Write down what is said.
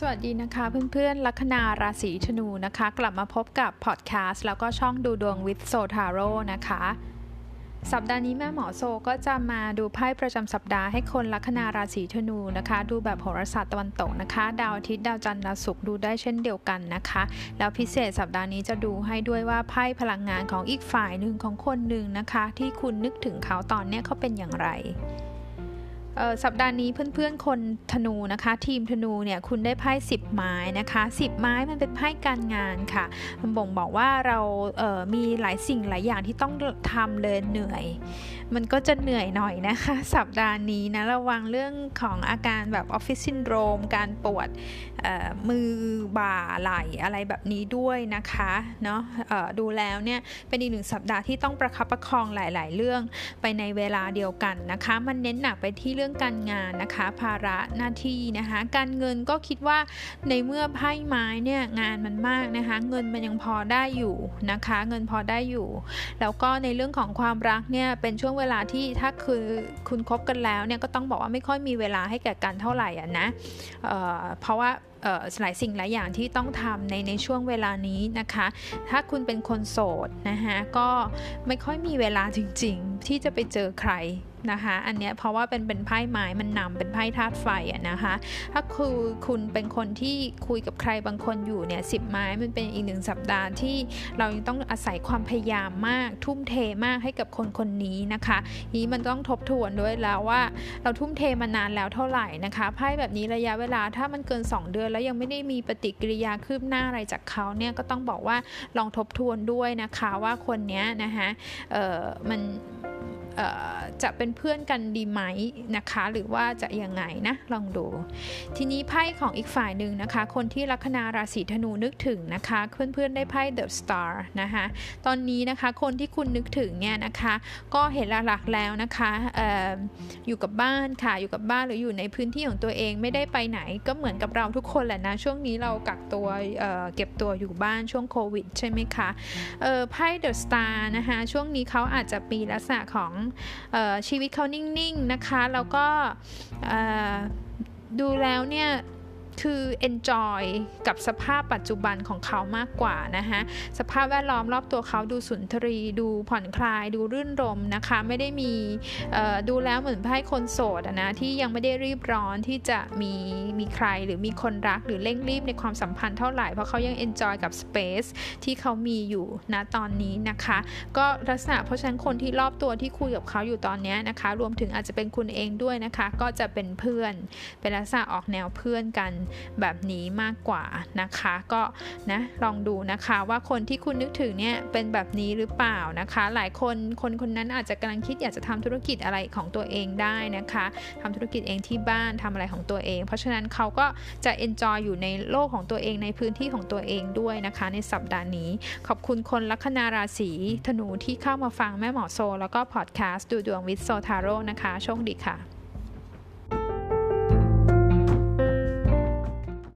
สวัสดีนะคะเพื่อนๆลัคนาราศีธนูนะคะ กลับมาพบกับพอดแคสต์แล้วก็ช่องดูดวงวิดโซทาโร่นะคะ สัปดาห์นี้แม่หมอโซก็จะมาดูไพ่ประจำสัปดาห์ให้คนลัคนาราศีธนูนะคะ ดูแบบโหราศาสตร์ตะวันตกนะคะ ดาวอาทิตย์ดาวจันทร์ดาวศุกร์ดูได้เช่นเดียวกันนะคะ แล้วพิเศษสัปดาห์นี้จะดูให้ด้วยว่าไพ่พลังงานของอีกฝ่ายหนึ่งของคนหนึ่งนะคะ ที่คุณนึกถึงเขาตอนนี้เขาเป็นอย่างไร สัปดาห์นี้เพื่อนๆคนธนูนะคะ ทีมธนูเนี่ยคุณได้ไพ่สิบไม้นะคะสิบไม้มันเป็นไพ่การงานค่ะมันบ่งบอกว่าเราเมีหลายสิ่งหลายอย่างที่ต้องทำเลยเหนื่อย มันก็จะเหนื่อยหน่อยนะคะ สัปดาห์นี้นะระวังเรื่องของอาการแบบออฟฟิศซินโดรมการปวด มือบ่าไหล่อะไรแบบนี้ด้วยนะคะเนาะดูแล้วเนี่ยเป็นอีกหนึ่งสัปดาห์ที่ต้องประคับประคองหลาย ๆ เรื่องไปในเวลาเดียวกันนะคะ มันเน้นหนักไปที่เรื่องการงานนะคะ ภาระหน้าที่นะคะ การเงินก็คิดว่าในเมื่อไพ่ไม้เนี่ยงานมันมากนะคะ เงินมันยังพอได้อยู่นะคะ เงินพอได้อยู่ แล้วก็ในเรื่องของความรักเนี่ยเป็นช่วงเวลาที่ถ้าคือคุณคบกันแล้วเนี่ยก็ต้องบอกว่าไม่ค่อยมีเวลาให้แก่กันเท่าไหร่อะนะเเพราะว่า หลายสิ่งหลายอย่างที่ต้องทำในในช่วงเวลานี้นะคะ ถ้าคุณเป็นคนโสดนะคะก็ไม่ค่อยมีเวลาจริงๆ ที่จะไปเจอใคร นะคะ อันเนี้ยเพราะว่าเป็นเป็นไพ่ไม้มันนำเป็นไพ่ธาตุไฟอะนะคะ ถ้าคือคุณเป็นคนที่คุยกับใครบางคนอยู่เนี่ยสิบไม้มันเป็นอีกหนึ่งสัปดาห์ที่เรายังต้องอาศัยความพยายามมาก ทุ่มเทมากให้กับคนคนนี้นะคะนี้มันต้องทบทวนด้วยแล้วว่าเราทุ่มเทมานานแล้วเท่าไหร่นะคะไพ่แบบนี้ระยะเวลาถ้ามันเกิน 2 เดือน แล้วยังไม่ได้มีปฏิกิริยาคืบหน้าอะไรจากเขาเนี่ยก็ต้องบอกว่าลองทบทวนด้วยนะคะว่าคนนี้นะคะเออมัน จะเป็นเพื่อนกันดีไหมนะคะ หรือว่าจะยังไงนะลองดู ทีนี้ไพ่ของอีกฝ่ายหนึ่งนะคะ คนที่ลัคนาราศีธนูนึกถึงนะคะ เพื่อนๆได้ไพ่ The Star นะคะตอนนี้นะคะคนที่คุณนึกถึงเนี่ยนะคะ ก็เห็นหลักๆแล้วนะคะอออยู่กับบ้านค่ะอยู่กับบ้านหรืออยู่ในพื้นที่ของตัวเองไม่ได้ไปไหนก็เหมือนกับเราทุกคนแหละนะช่วงนี้เรากักตัวเเก็บตัวอยู่บ้านช่วงโควิดใช่ไหมคะไพ่ The Star นะคะช่วงนี้เขาอาจจะมีลักษณะของชีวิตเขานิ่งๆนะคะ แล้วก็ดูแล้วเนี่ย คือ enjoy กับสภาพปัจจุบันของเขามากกว่านะคะสภาพแวดล้อมรอบตัวเขาดูสุนทรี ดูผ่อนคลาย ดูรื่นรมนะคะ ไม่ได้มีดูแล้วเหมือนไพ่คนโสดนะที่ยังไม่ได้รีบร้อนที่จะมีมีใครหรือมีคนรักหรือเร่งรีบในความสัมพันธ์เท่าไหร่เพราะเขายัง enjoy กับ space ที่เขามีอยู่ณตอนนี้นะคะ ก็ลักษณะเพราะฉะนั้นคนที่รอบตัวที่คุยกับเขาอยู่ตอนนี้นะคะ รวมถึงอาจจะเป็นคุณเองด้วยนะคะ ก็จะเป็นเพื่อนเป็นลักษณะออกแนวเพื่อนกันแบบนี้มากกว่านะคะ ก็นะลองดูนะคะว่าคนที่คุณนึกถึงเนี่ยเป็นแบบนี้หรือเปล่านะคะ หลายคนคนคนนั้นอาจจะกำลังคิดอยากจะทำธุรกิจอะไรของตัวเองได้นะคะทำธุรกิจเองที่บ้านทำอะไรของตัวเอง เพราะฉะนั้นเขาก็จะ enjoy อยู่ในโลกของตัวเองในพื้นที่ของตัวเองด้วยนะคะ ในสัปดาห์นี้ ขอบคุณคนลัคนาราศีธนูที่เข้ามาฟังแม่หมอโซ แล้วก็พอดแคสต์ดูดวงวิทโซทาโร่นะคะโชคดีค่ะ